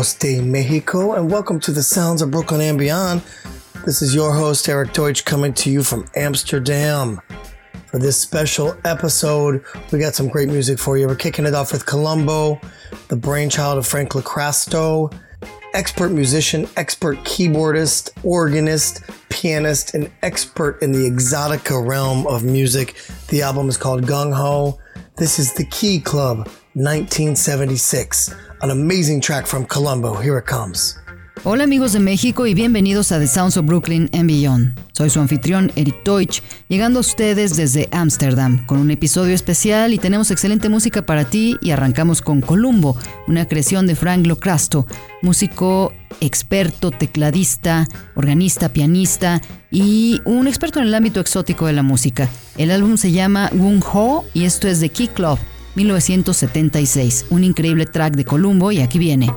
Amigos de Mexico, and welcome to the Sounds of Brooklyn and Beyond. This is your host, Eric Deutsch, coming to you from Amsterdam. For this special episode, we got some great music for you. We're kicking it off with Kolumbo, the brainchild of Frank LoCrasto, expert musician, expert keyboardist, organist, pianist, and expert in the exotica realm of music. The album is called Gung Ho. This is the Key Club 1976. An amazing track from Colombo. Here it comes. Hola amigos de México y bienvenidos a The Sounds of Brooklyn and Beyond. Soy su anfitrión Eric Deutsch, llegando a ustedes desde Ámsterdam con un episodio especial y tenemos excelente música para ti y arrancamos con Columbo, una creación de Frank Locrasto, músico experto, tecladista, organista, pianista y un experto en el ámbito exótico de la música. El álbum se llama Gung Ho y esto es de Key Club 1976, un increíble track de Columbo y aquí viene.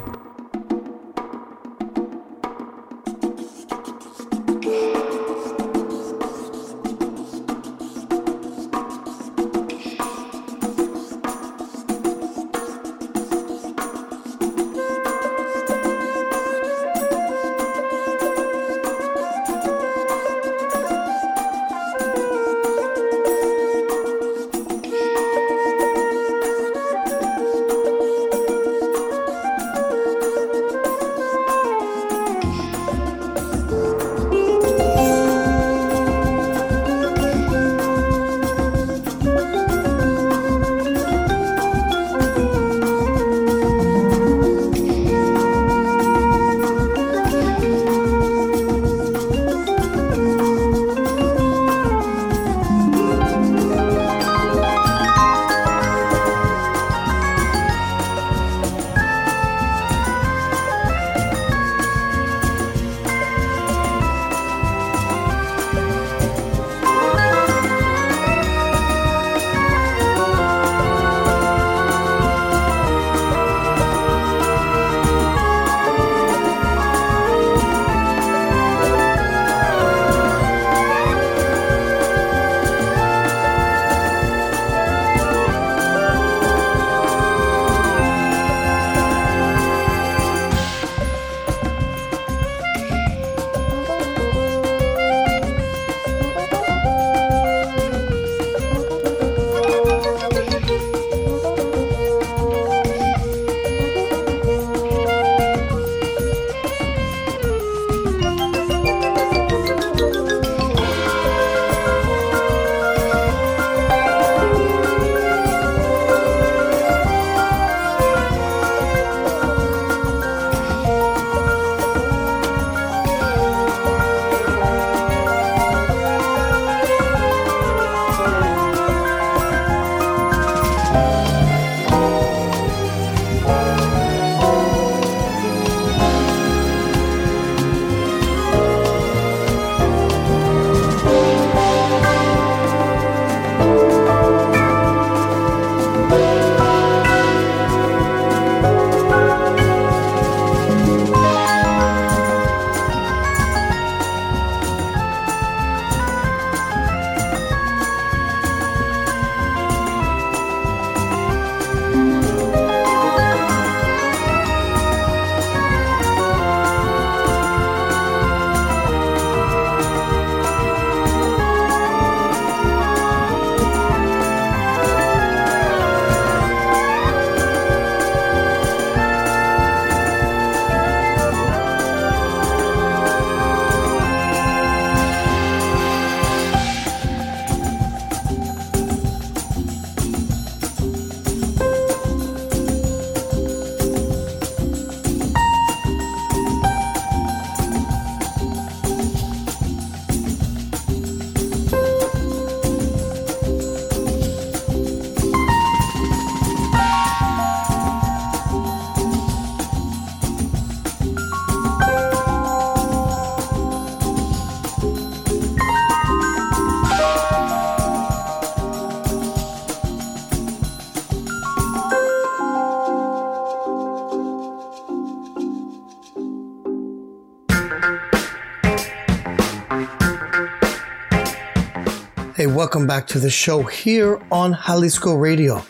Welcome back to the show here on Jalisco Radio,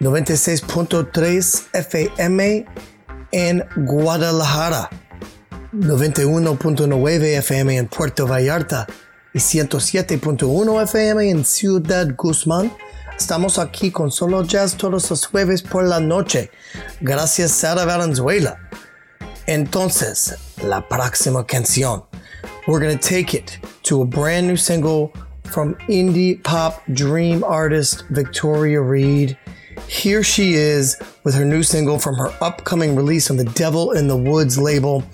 96.3 FM en Guadalajara, 91.9 FM en Puerto Vallarta y 107.1 FM en Ciudad Guzmán. Estamos aquí con Solo Jazz todos los jueves por la noche. Gracias, Sara Valenzuela. Entonces, la próxima canción. We're going to take it to a brand new single from indie pop dream artist Victoria Reed. Here she is with her new single from her upcoming release on the Devil in the Woods label.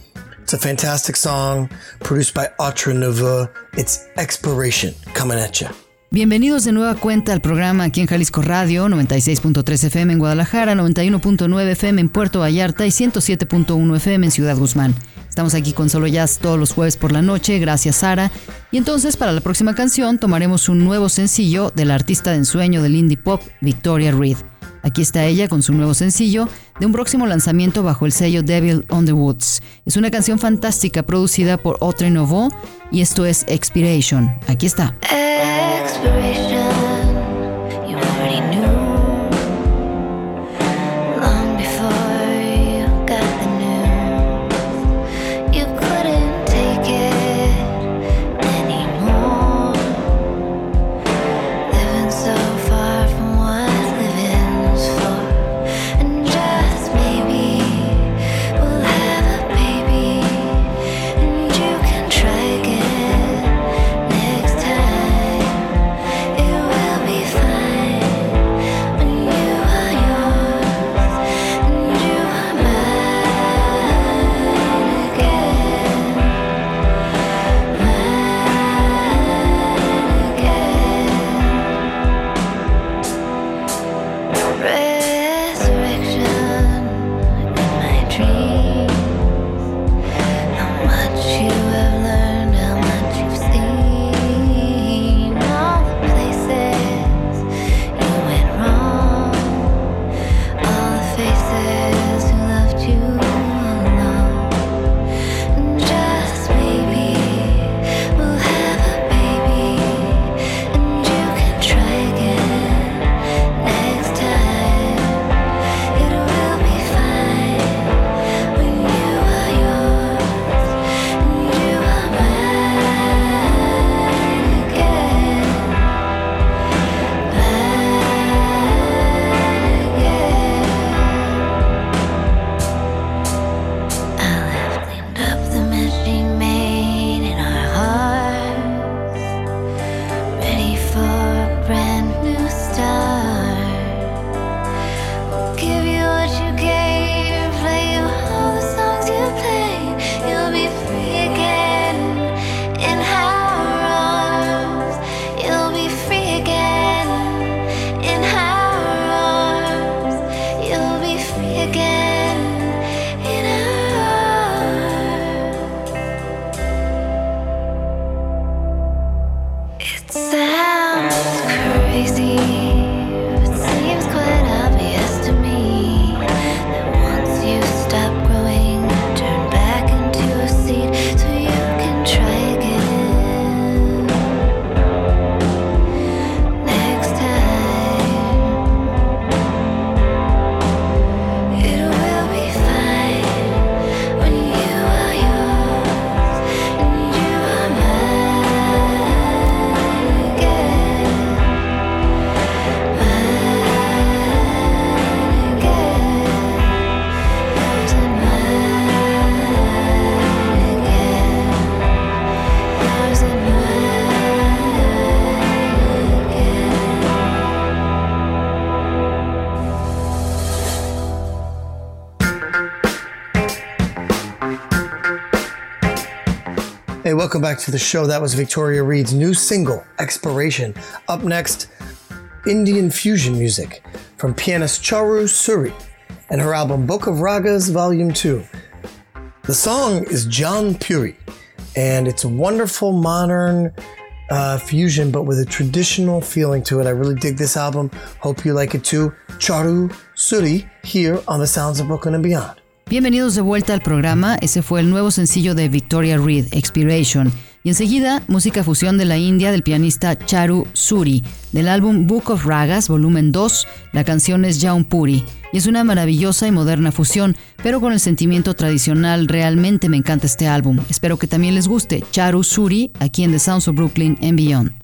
It's a fantastic song produced by Autre Nouveau. It's Expiration coming at you. Bienvenidos de nueva cuenta al programa aquí en Jalisco Radio, 96.3 FM en Guadalajara, 91.9 FM en Puerto Vallarta y 107.1 FM en Ciudad Guzmán. Estamos aquí con Solo Jazz todos los jueves por la noche, gracias Sara. Y entonces para la próxima canción tomaremos un nuevo sencillo de la artista de ensueño del indie pop, Victoria Reed. Aquí está ella con su nuevo sencillo de un próximo lanzamiento bajo el sello Devil on the Woods. Es una canción fantástica producida por Autre Nouveau y esto es Expiration. Aquí está. exploration. Welcome back to the show. That was Victoria Reed's new single, Expiration. Up next, Indian fusion music from pianist Charu Suri and her album Book of Ragas Volume 2. The song is Jaunpuri, and it's a wonderful modern uh, fusion, but with a traditional feeling to it. I really dig this album. Hope you like it too. Charu Suri here on the Sounds of Brooklyn and Beyond. Bienvenidos de vuelta al programa. Ese fue el nuevo sencillo de Victoria Reed, Expiration. Y enseguida, música fusión de la India del pianista Charu Suri, del álbum Book of Ragas, volumen 2, la canción es Puri Y es una maravillosa y moderna fusión, pero con el sentimiento tradicional, realmente me encanta este álbum. Espero que también les guste. Charu Suri, aquí en The Sounds of Brooklyn and Beyond.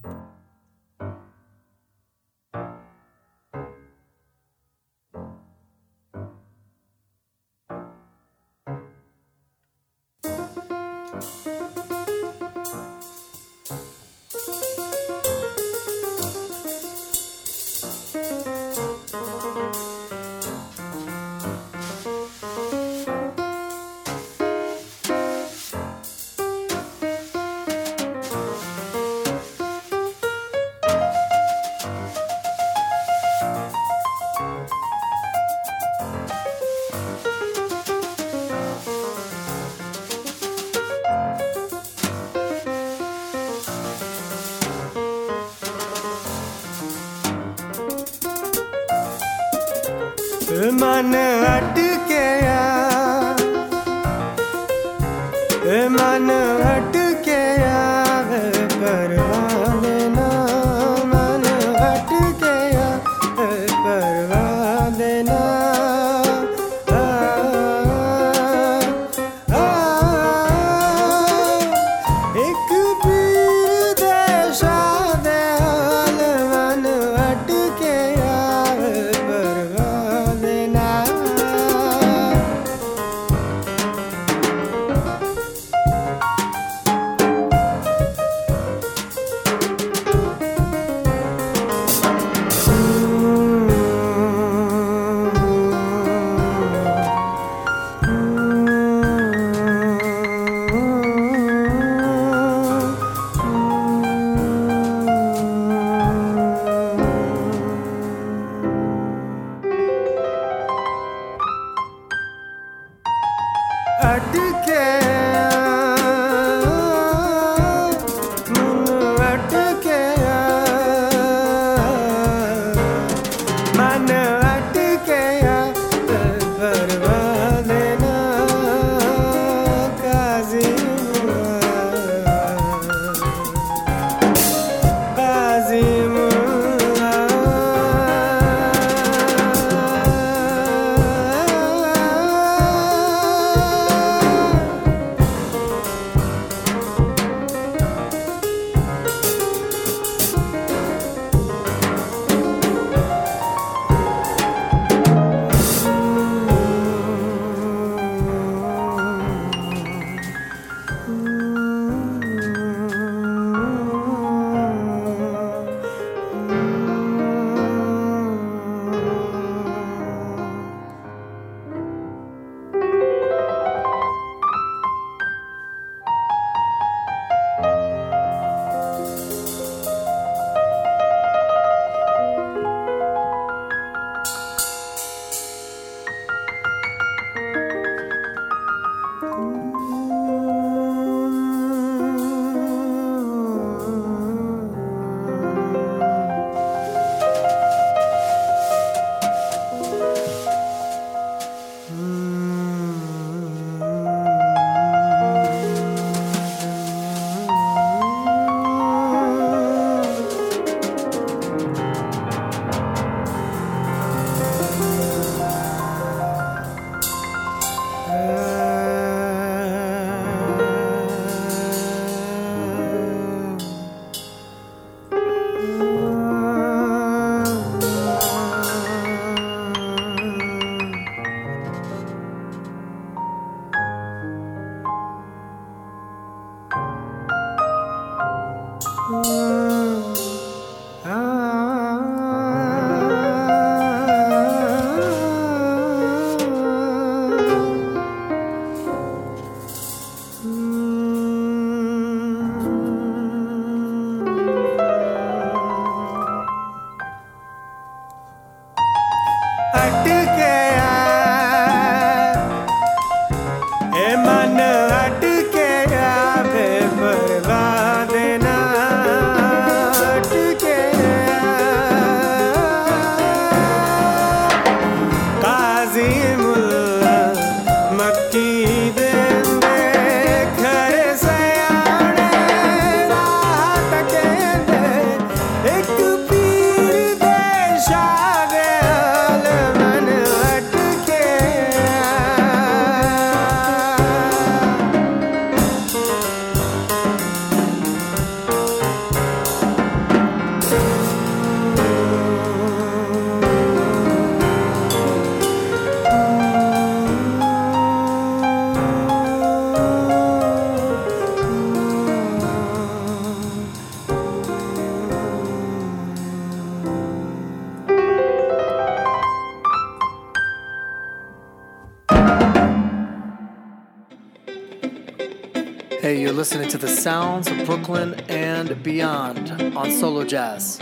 The sounds of Brooklyn and beyond on Solo Jazz.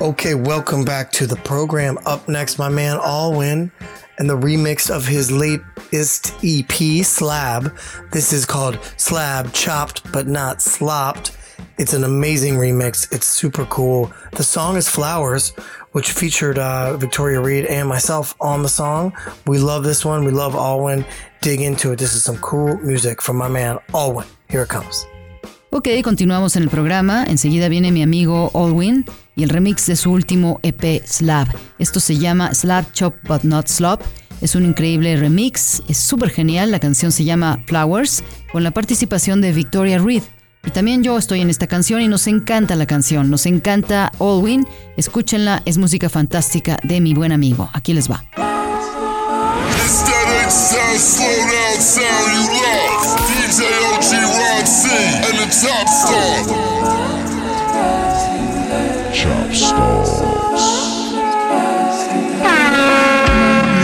Okay, welcome back to the program. Up next, my man Alwyn and the remix of his latest EP, Slab. This is called Slab Chopped But Not Slopped. It's an amazing remix. It's super cool. The song is Flowers, which featured uh, Victoria Reed and myself on the song. We love this one. We love Alwyn. Dig into it. This is some cool music from my man Alwyn. Here it comes. Ok, continuamos en el programa. Enseguida viene mi amigo Alwyn y el remix de su último EP Slab. Esto se llama Slab Chop But Not Slop. Es un increíble remix, es súper genial. La canción se llama Flowers con la participación de Victoria Reed. Y también yo estoy en esta canción y nos encanta la canción, nos encanta Alwyn. Escúchenla, es música fantástica de mi buen amigo. Aquí les va. Aesthetic sound, slow down sound you love. DJ OG Ron C and the top star. Chop stars.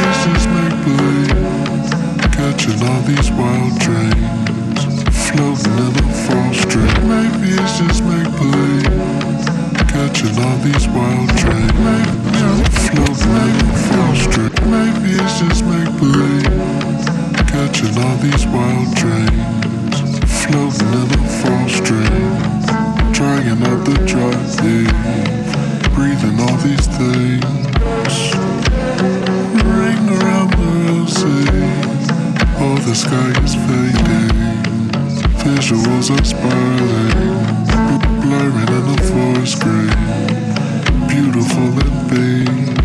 This is make believe, catching all these wild dreams, floating in a just make believe, catching all these wild dreams, make believe, catching all these wild dreams, floating in a trying out the drive, breathing all these things. Around the the sky is fading. Visuals are spiraling. Blurring in the forest green. Beautiful and vain.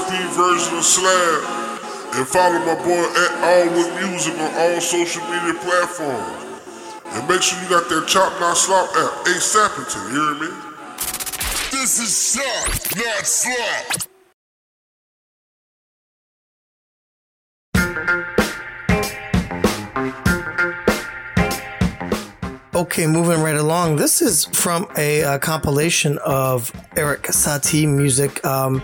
Version of Slab. And follow my boy at All With Music on all social media platforms. And make sure you got that Chop Not Slop app, ASAPington, you hear me? This is shot, not slop. Okay, moving right along. This is from a, uh compilation of Erik Satie music, um,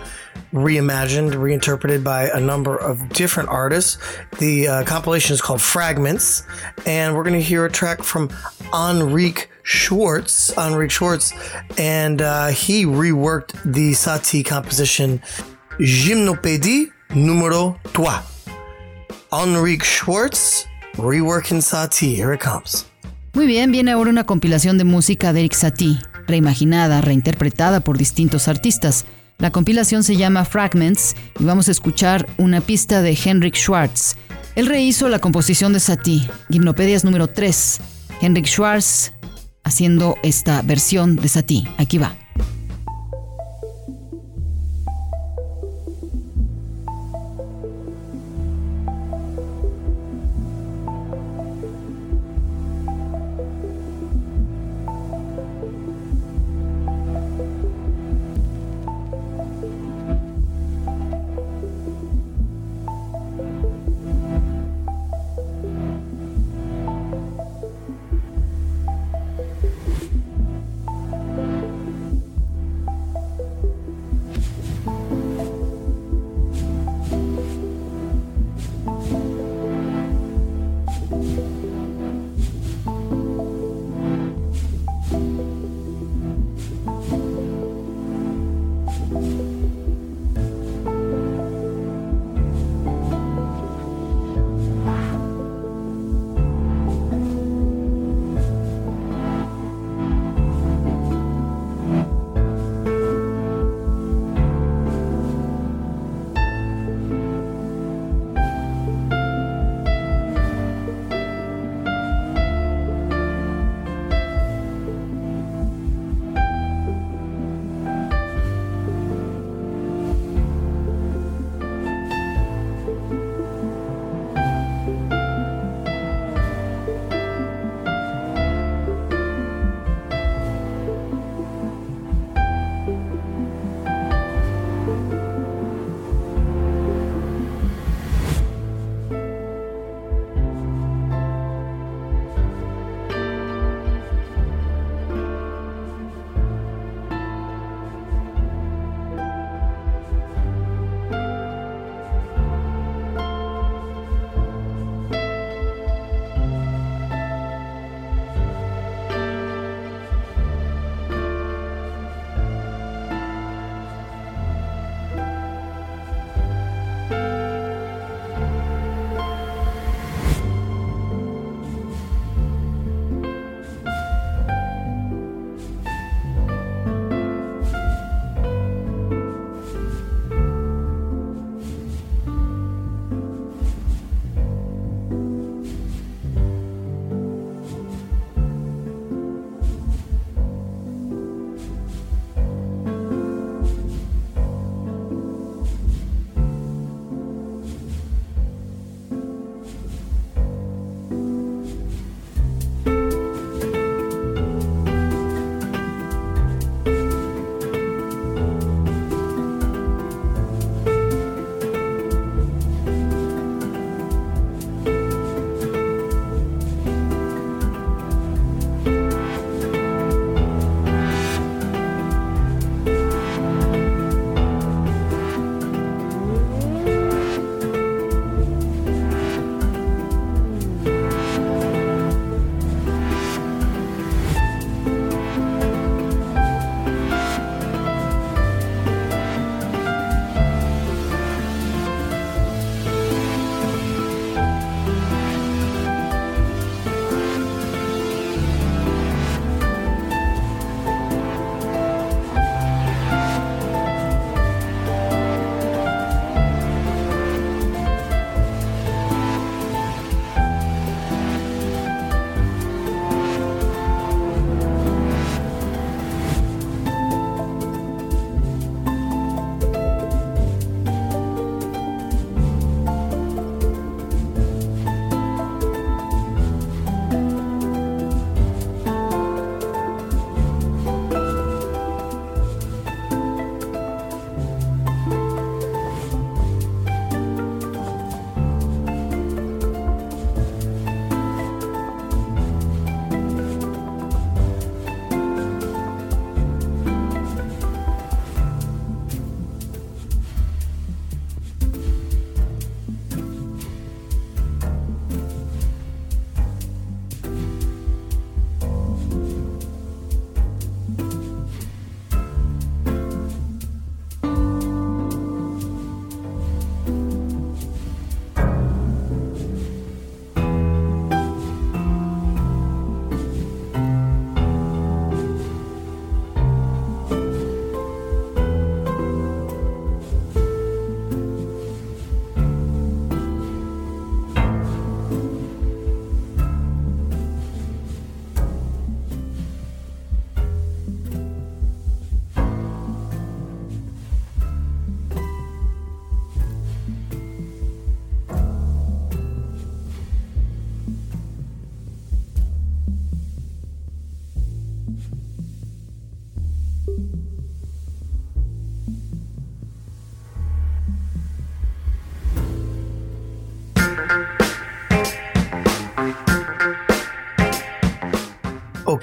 reimagined, reinterpreted by a number of different artists. The uh, compilation is called Fragments, and we're going to hear a track from Henrik Schwarz. Henrik Schwarz, and uh, he reworked the Satie composition Gymnopédie numero 3. Henrik Schwarz, reworking Satie. Here it comes. Muy bien, viene ahora una compilación de música de Erik Satie, reimaginada, reinterpretada por distintos artistas. La compilación se llama Fragments y vamos a escuchar una pista de Henrik Schwartz. Él rehizo la composición de Satie, Gimnopedias número 3. Henrik Schwartz haciendo esta versión de Satie. Aquí va.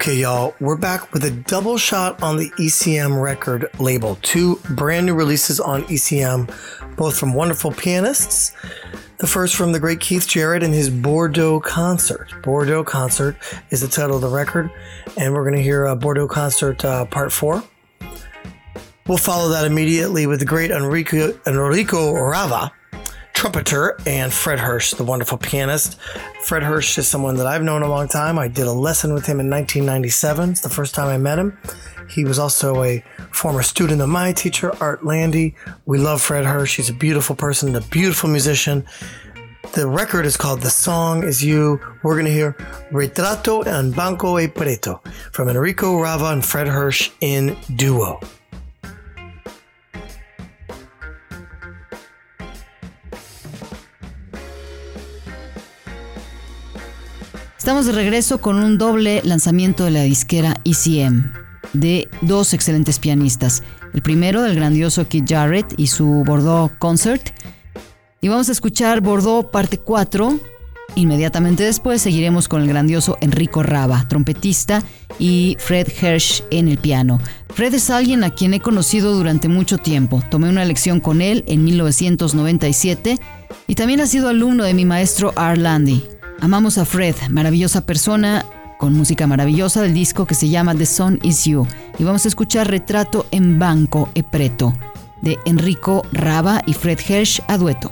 Okay, y'all, we're back with a double shot on the ECM record label. Two brand new releases on ECM, both from wonderful pianists. The first from the great Keith Jarrett and his Bordeaux Concert. Bordeaux Concert is the title of the record, and we're going to hear uh, Bordeaux Concert uh, Part 4. We'll follow that immediately with the great Enrico, Enrico Rava trumpeter, and Fred Hersch, the wonderful pianist. Fred Hersch is someone that I've known a long time. I did a lesson with him in 1997. It's the first time I met him. He was also a former student of my teacher, Art Lande. We love Fred Hersch. He's a beautiful person, a beautiful musician. The record is called The Song Is You. We're going to hear Retrato em Branco e Preto from Enrico Rava and Fred Hersch in duo. Estamos de regreso con un doble lanzamiento de la disquera ECM de dos excelentes pianistas. El primero del grandioso Keith Jarrett y su Bordeaux Concert. Y vamos a escuchar Bordeaux parte 4. Inmediatamente después seguiremos con el grandioso Enrico Raba, trompetista, y Fred Hirsch en el piano. Fred es alguien a quien he conocido durante mucho tiempo. Tomé una lección con él en 1997 y también ha sido alumno de mi maestro Art Landy. Amamos a Fred, maravillosa persona, con música maravillosa del disco que se llama The Sun Is You. Y vamos a escuchar Retrato en Banco e Preto, de Enrico Raba y Fred Hirsch a dueto.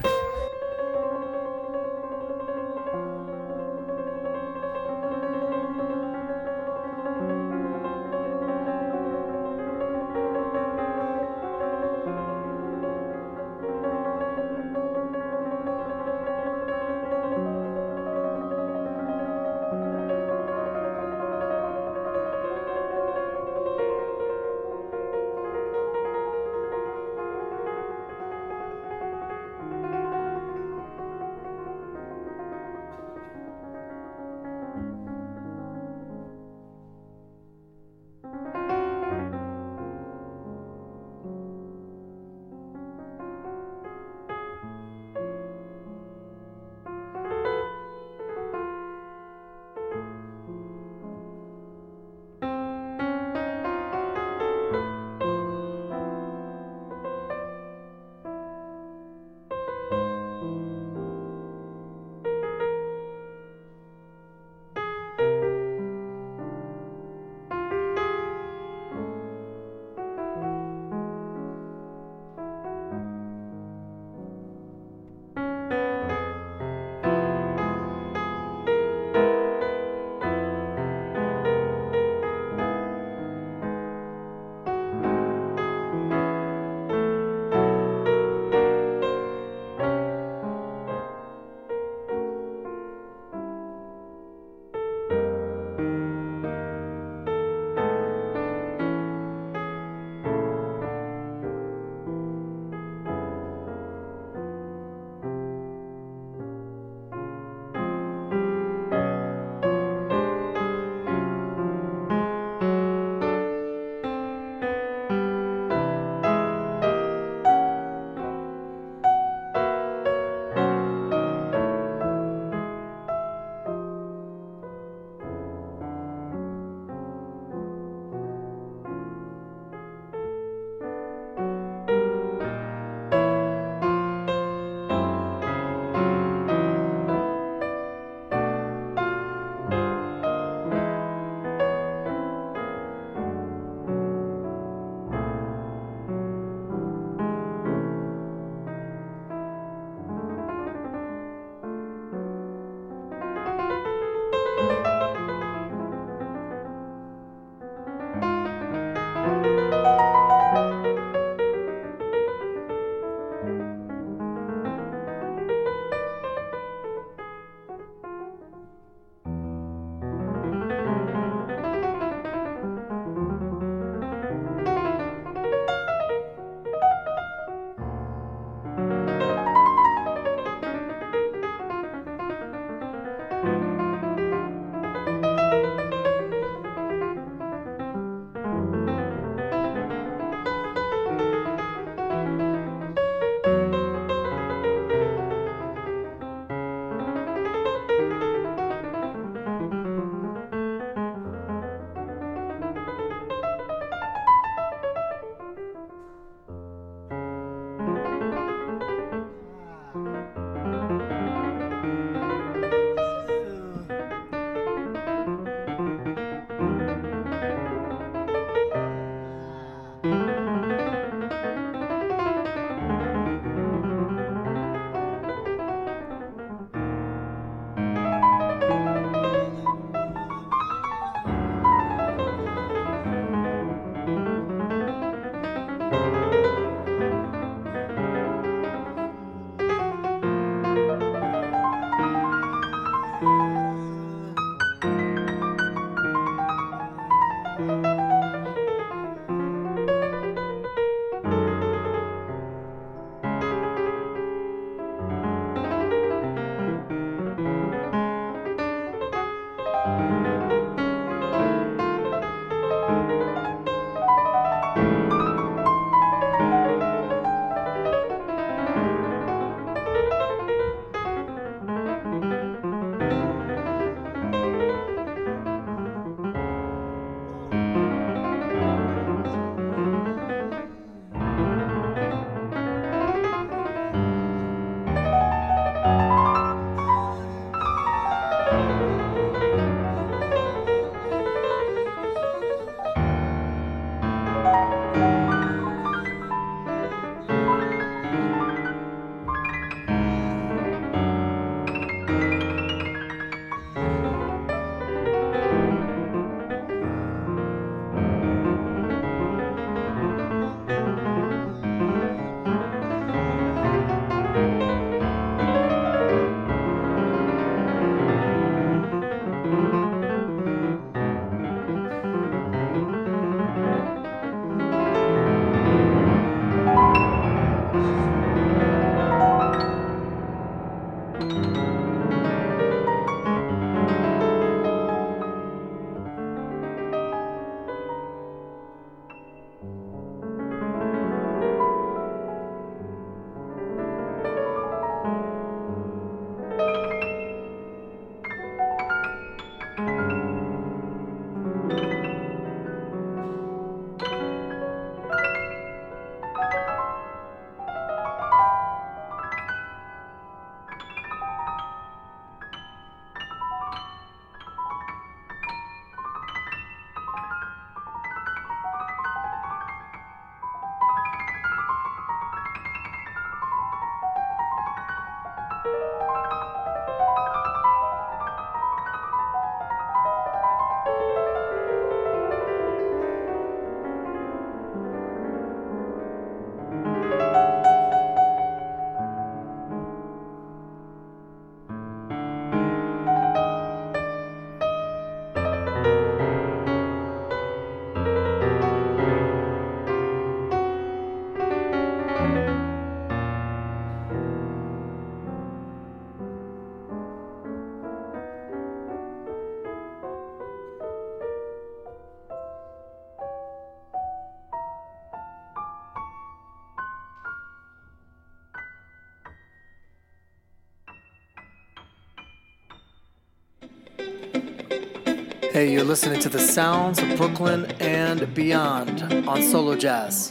Hey, you're listening to the sounds of Brooklyn and beyond on Solo Jazz.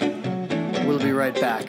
We'll be right back.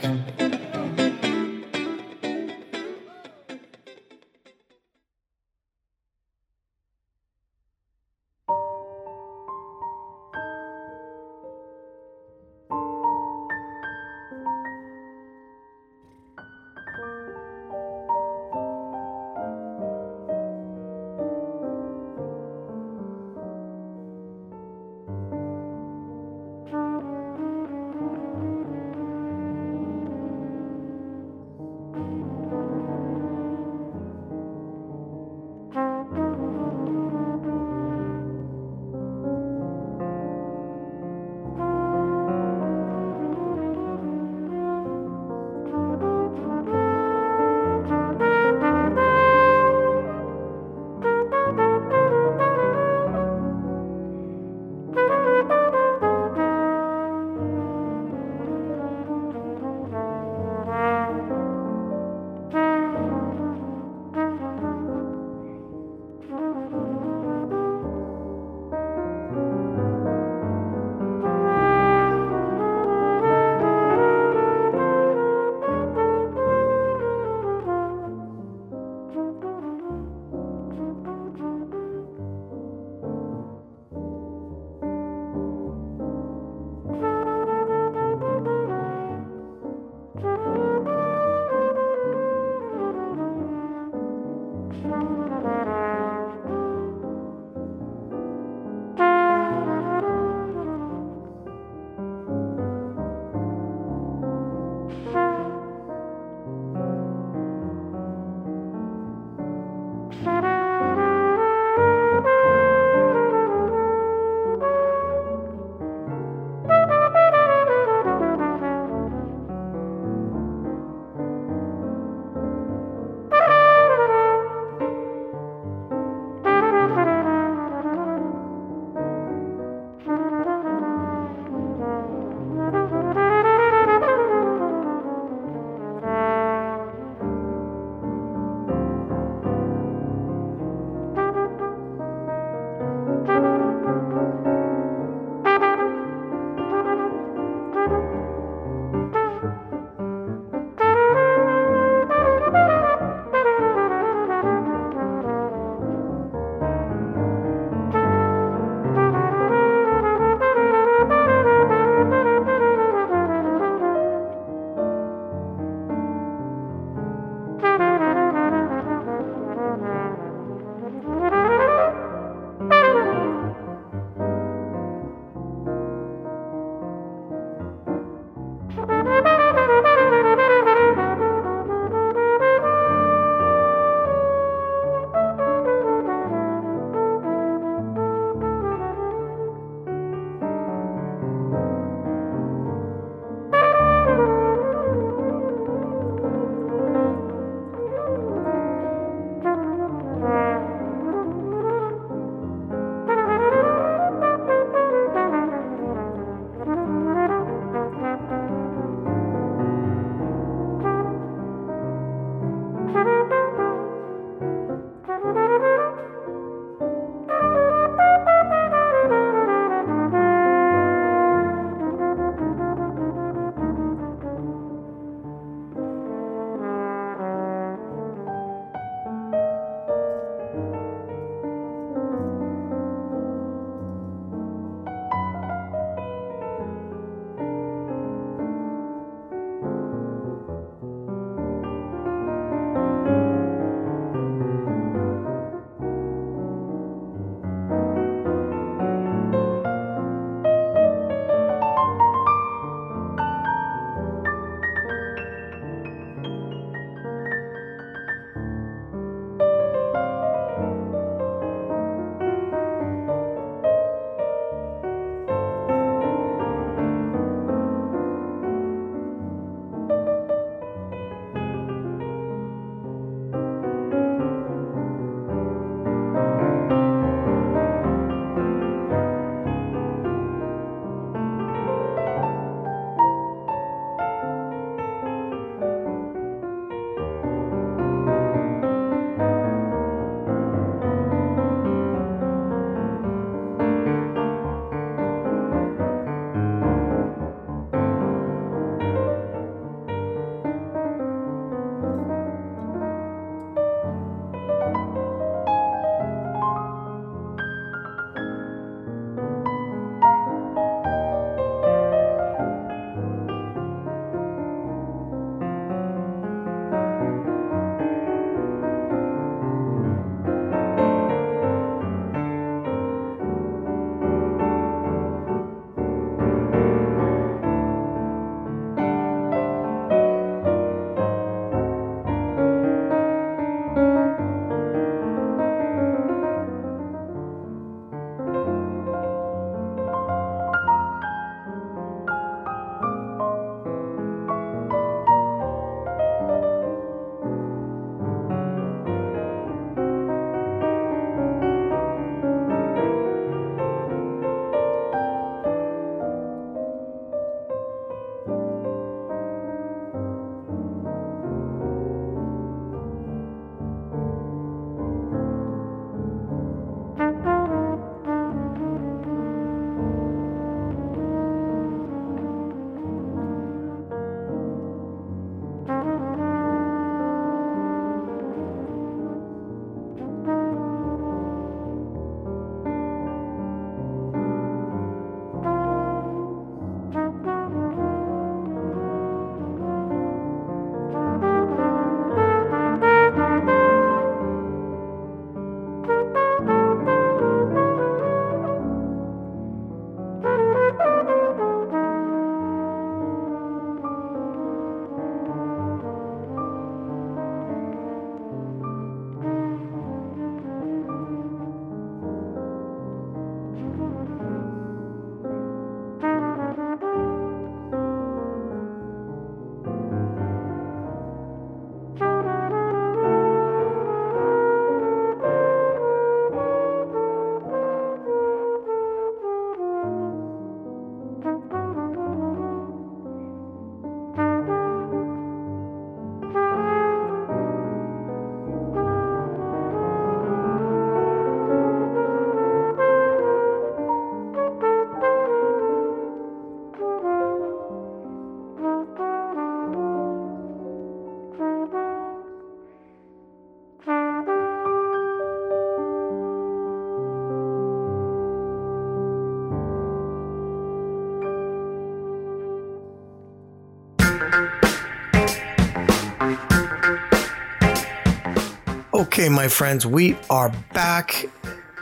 Okay, my friends, we are back.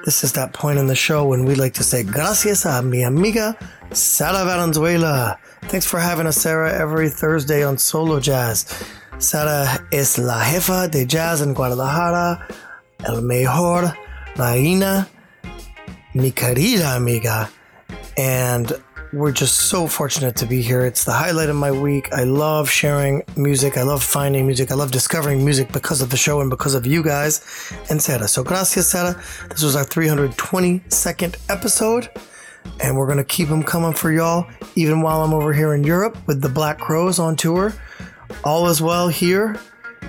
This is that point in the show when we like to say gracias a mi amiga Sara Valenzuela. Thanks for having us, Sarah, every Thursday on Solo Jazz. Sara es la jefa de jazz en Guadalajara, el mejor, reina, mi querida amiga. And we're just so fortunate to be here. It's the highlight of my week. I love sharing music. I love finding music. I love discovering music because of the show and because of you guys and Sarah. So gracias, Sarah. This was our 322nd episode. And we're going to keep them coming for y'all, even while I'm over here in Europe with the Black Crowes on tour. All is well here.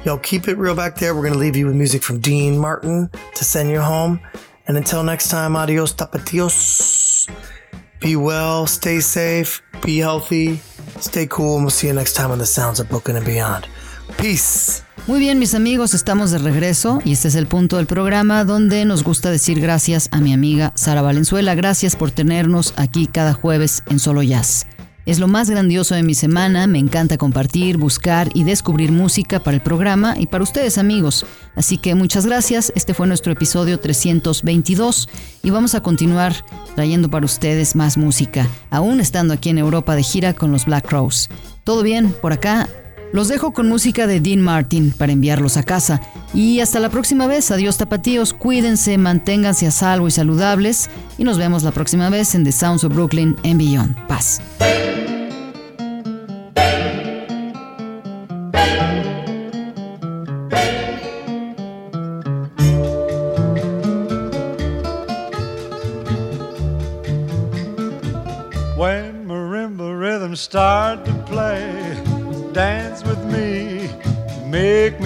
Y'all keep it real back there. We're going to leave you with music from Dean Martin to send you home. And until next time, adios tapatios. Be well, stay safe, be healthy, stay cool, and we'll see you next time on the Sounds of Brooklyn and Beyond. Peace. Muy bien, mis amigos, estamos de regreso y este es el punto del programa donde nos gusta decir gracias a mi amiga Sara Valenzuela. Gracias por tenernos aquí cada jueves en Solo Jazz. Es lo más grandioso de mi semana, me encanta compartir, buscar y descubrir música para el programa y para ustedes amigos. Así que muchas gracias, este fue nuestro episodio 322 y vamos a continuar trayendo para ustedes más música, aún estando aquí en Europa de gira con los Black Crows. Todo bien, por acá los dejo con música de Dean Martin para enviarlos a casa. Y hasta la próxima vez. Adiós tapatíos, cuídense, manténganse a salvo y saludables. Y nos vemos la próxima vez en The Sounds of Brooklyn en Beyond. Paz.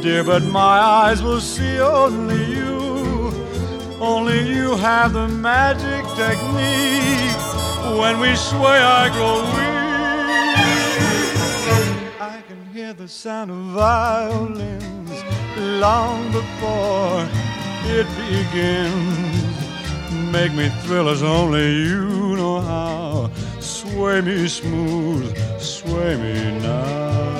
dear, but my eyes will see only you. Only you have the magic technique. When we sway, I grow weak. I can hear the sound of violins long before it begins. Make me thrill as only you know how. Sway me smooth, sway me now.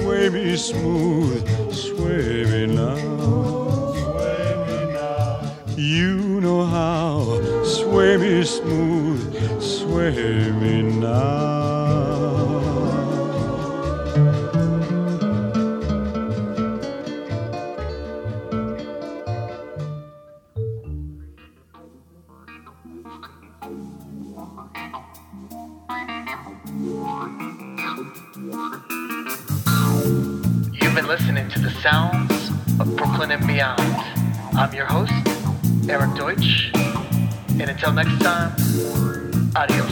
Sway me smooth, sway me now. Sway me now. You know how. Sway me smooth, sway me now. Next time, adios.